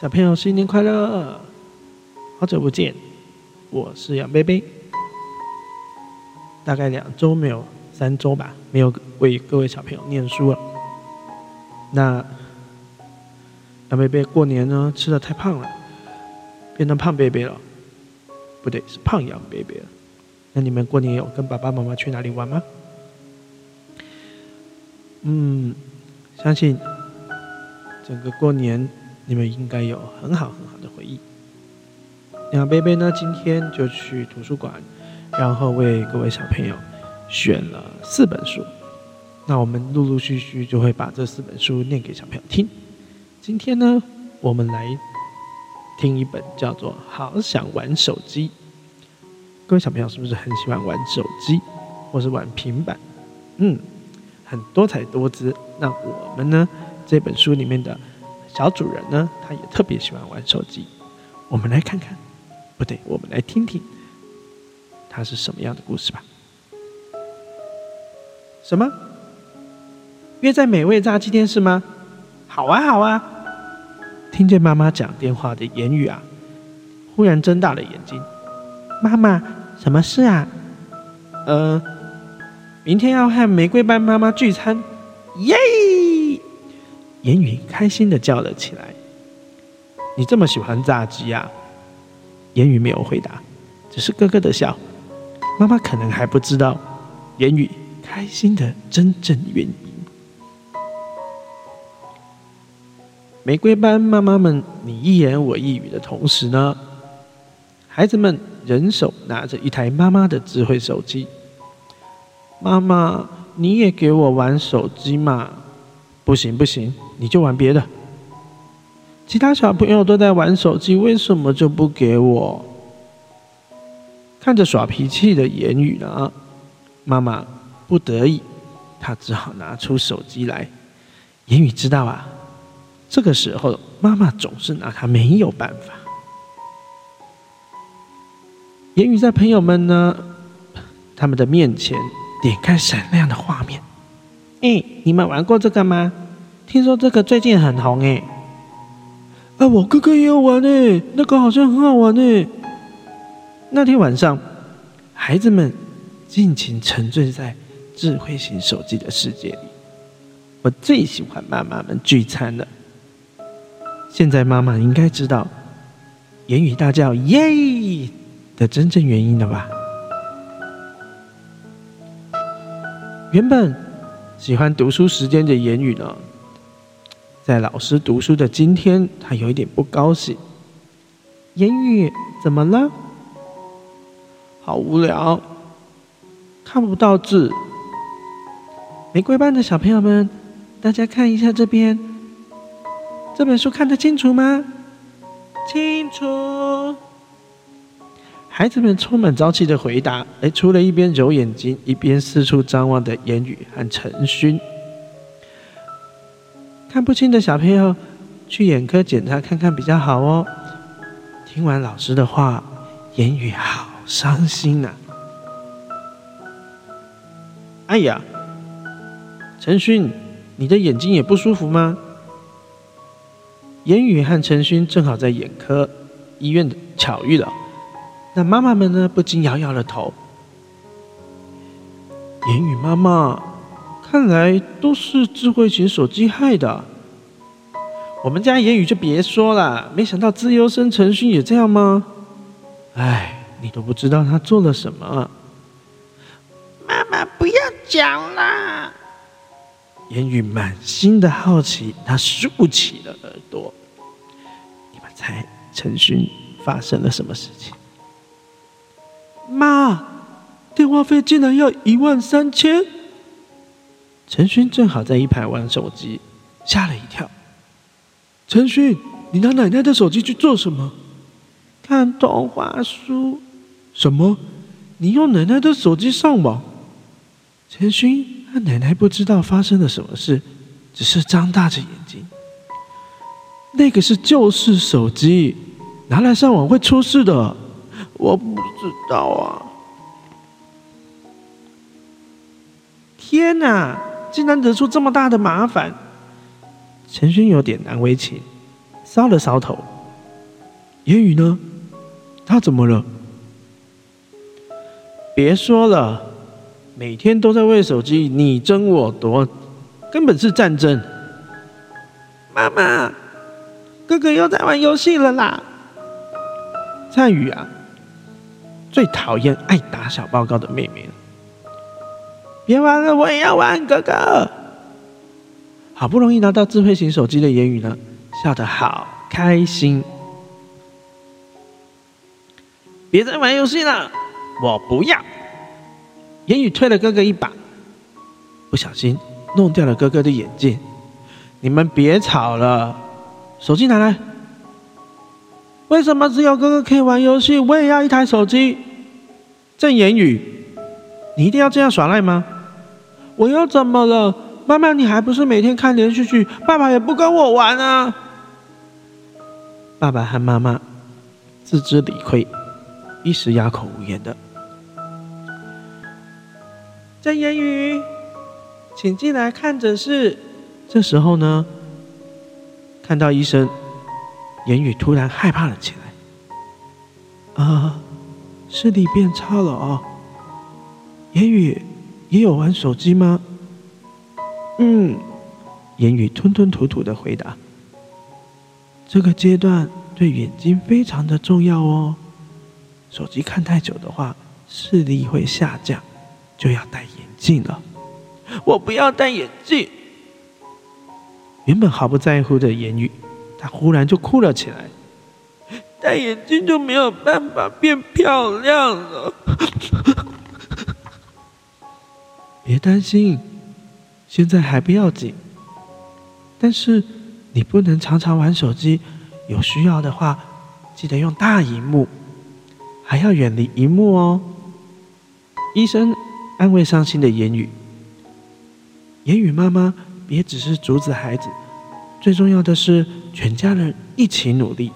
小朋友新年快乐！好久不见，我是杨贝贝。大概两周没有，三周吧，没有为各位小朋友念书了。那杨贝贝过年呢吃的太胖了，变成胖贝贝了。不对，是胖杨贝贝了。那你们过年有跟爸爸妈妈去哪里玩吗？嗯，相信整个过年你们应该有很好很好的回忆。那贝贝呢，今天就去图书馆，然后为各位小朋友选了四本书。那我们陆陆续续就会把这四本书念给小朋友听。今天呢，我们来。听一本叫做《好想玩手机》，各位小朋友是不是很喜欢玩手机，或是玩平板？嗯，很多彩多姿。那我们呢？这本书里面的小主人呢，他也特别喜欢玩手机。我们来看看，不对，我们来听听，他是什么样的故事吧？什么？约在美味炸鸡店是吗？好啊，好啊。听见妈妈讲电话的言语啊，忽然睁大了眼睛。妈妈，什么事啊？呃，明天要和玫瑰班妈妈聚餐，耶！言语开心的叫了起来。你这么喜欢炸鸡啊？言语没有回答，只是咯咯的笑。妈妈可能还不知道言语开心的真正原因。玫瑰班妈妈们，你一言我一语的同时呢，孩子们人手拿着一台妈妈的智慧手机。妈妈，你也给我玩手机嘛？不行不行，你就玩别的。其他小朋友都在玩手机，为什么就不给我？看着耍脾气的言语呢，妈妈不得已，她只好拿出手机来。言语知道啊。这个时候，妈妈总是拿他没有办法。言语在朋友们呢，他们的面前点开闪亮的画面。哎，你们玩过这个吗？听说这个最近很红哎。啊，我哥哥也有玩诶，那个好像很好玩诶。那天晚上，孩子们尽情沉醉在智慧型手机的世界里。我最喜欢妈妈们聚餐了。现在妈妈应该知道言语大叫“耶”的真正原因了吧？原本喜欢读书时间的言语呢，在老师读书的今天，他有一点不高兴。言语怎么了？好无聊，看不到字。玫瑰班的小朋友们，大家看一下这边。这本书看得清楚吗？清楚。孩子们充满朝气的回答。哎，除了一边揉眼睛一边四处张望的言语和陈勋，看不清的小朋友去眼科检查看看比较好哦。听完老师的话，言语好伤心呐。哎呀，陈勋，你的眼睛也不舒服吗？言语和陈勋正好在眼科医院的巧遇了，那妈妈们呢不禁摇摇了头。言语妈妈，看来都是智慧型手机害的。我们家言语就别说了，没想到自由生陈勋也这样吗？哎，你都不知道他做了什么。妈妈不要讲啦。言语满心的好奇，他竖起了耳朵。你们猜，陈勋发生了什么事情？妈，电话费竟然要一万三千！陈勋正好在一旁玩手机，吓了一跳。陈勋，你拿奶奶的手机去做什么？看童话书。什么？你用奶奶的手机上网？陈勋。他奶奶不知道发生了什么事，只是张大着眼睛。那个是旧式手机，拿来上网会出事的。我不知道啊！天哪，竟然惹出这么大的麻烦！陈勋有点难为情。搔了搔头。言语呢？他怎么了？别说了，每天都在为手机你争我夺，根本是战争。妈妈，哥哥又在玩游戏了啦！蔡宇啊，最讨厌爱打小报告的妹妹了。别玩了，我也要玩，哥哥。好不容易拿到智慧型手机的言语呢，笑得好开心。别再玩游戏了，我不要。言语推了哥哥一把，不小心弄掉了哥哥的眼镜。你们别吵了，手机拿来。为什么只有哥哥可以玩游戏，我也要一台手机？郑言语，你一定要这样耍赖吗？我又怎么了？妈妈，你还不是每天看连续剧？爸爸也不跟我玩啊。爸爸和妈妈自知理亏。一时哑口无言的，郑言语，请进来看诊室。这时候呢，看到医生，言语突然害怕了起来。啊，视力变差了啊！言语也有玩手机吗？嗯，言语吞吞吐吐的回答。这个阶段对眼睛非常的重要哦。手机看太久的话，视力会下降，就要戴眼镜了。我不要戴眼镜。原本毫不在乎的言语，他忽然就哭了起来。戴眼镜就没有办法变漂亮了。别担心，现在还不要紧。但是你不能常常玩手机，有需要的话，记得用大荧幕。还要远离荧幕哦。医生安慰伤心的言语。言语妈妈，别只是阻止孩子，最重要的是全家人一起努力。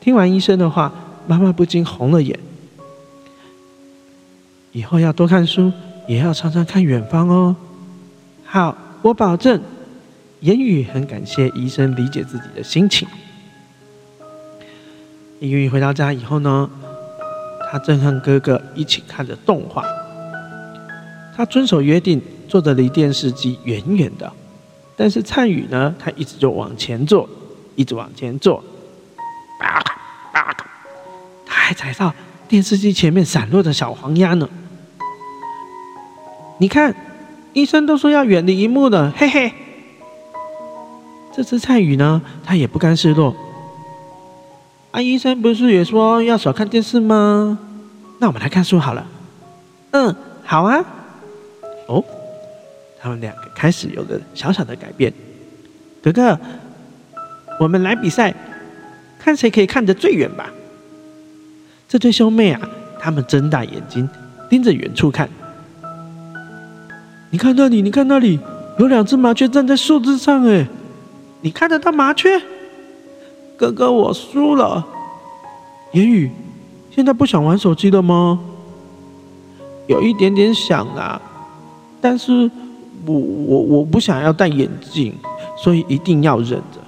听完医生的话，妈妈不禁红了眼。以后要多看书，也要常常看远方哦。好，我保证。言语很感谢医生理解自己的心情。言语回到家以后呢？他正和哥哥一起看着动画。他遵守约定，坐着离电视机远远的。但是灿宇呢，他一直就往前坐，一直往前坐。他还踩到电视机前面散落的小黄鸭呢。你看，医生都说要远离荧幕的，嘿嘿。这只蔡宇呢，他也不甘示弱。啊，医生不是也说要少看电视吗？那我们来看书好了。嗯，好啊。哦，他们两个开始有了小小的改变。哥哥，我们来比赛，看谁可以看得最远吧。这对兄妹啊，他们睁大眼睛盯着远处看。你看那里，你看那里，有两只麻雀站在树枝上，哎，你看得到麻雀？哥哥，我输了。言语，现在不想玩手机了吗？有一点点想啊，但是我我我不想要戴眼镜，所以一定要忍着。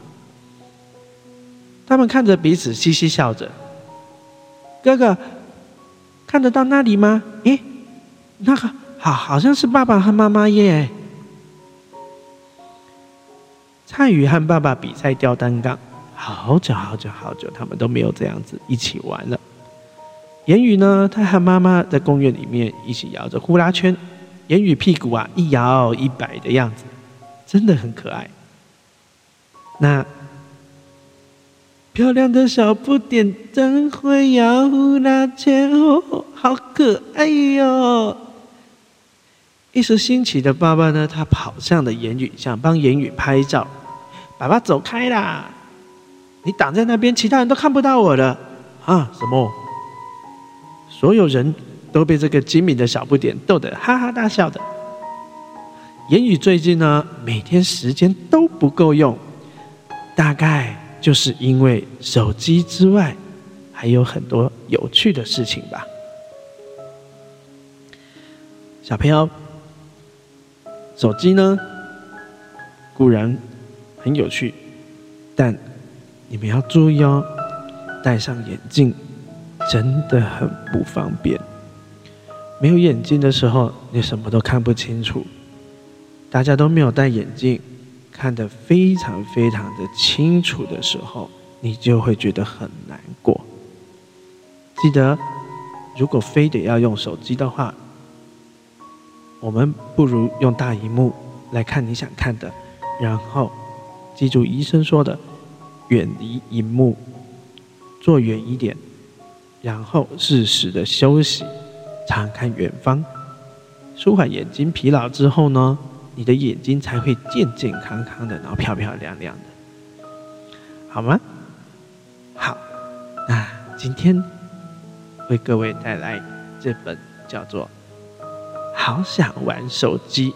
他们看着彼此，嘻嘻笑着。哥哥，看得到那里吗？诶，那个好，好像是爸爸和妈妈耶。蔡宇和爸爸比赛吊单杠。好久好久好久，他们都没有这样子一起玩了。言语呢，他和妈妈在公园里面一起摇着呼啦圈，言语屁股啊一摇一摆的样子，真的很可爱。那漂亮的小不点真会摇呼啦圈哦，好可爱哟！一时兴起的爸爸呢，他跑向了言语，想帮言语拍照。爸爸走开啦！你挡在那边，其他人都看不到我了啊！什么？所有人都被这个精明的小不点逗得哈哈大笑的。言语最近呢，每天时间都不够用，大概就是因为手机之外还有很多有趣的事情吧。小朋友，手机呢固然很有趣，但。你们要注意哦，戴上眼镜真的很不方便。没有眼镜的时候，你什么都看不清楚。大家都没有戴眼镜，看得非常非常的清楚的时候，你就会觉得很难过。记得，如果非得要用手机的话，我们不如用大荧幕来看你想看的，然后记住医生说的，远离荧幕，坐远一点，然后适时的休息，常看远方，舒缓眼睛疲劳之后呢？你的眼睛才会健健康康的，然后漂漂亮亮的，好吗？好，那今天为各位带来这本叫做《好想玩手机》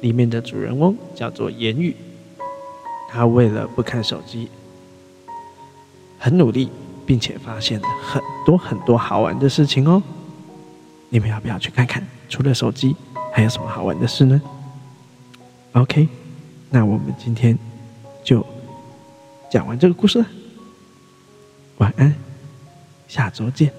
里面的主人翁叫做言语，他为了不看手机，很努力，并且发现了很多很多好玩的事情哦。你们要不要去看看？除了手机。还有什么好玩的事呢？OK，那我们今天就讲完这个故事了。晚安，下周见。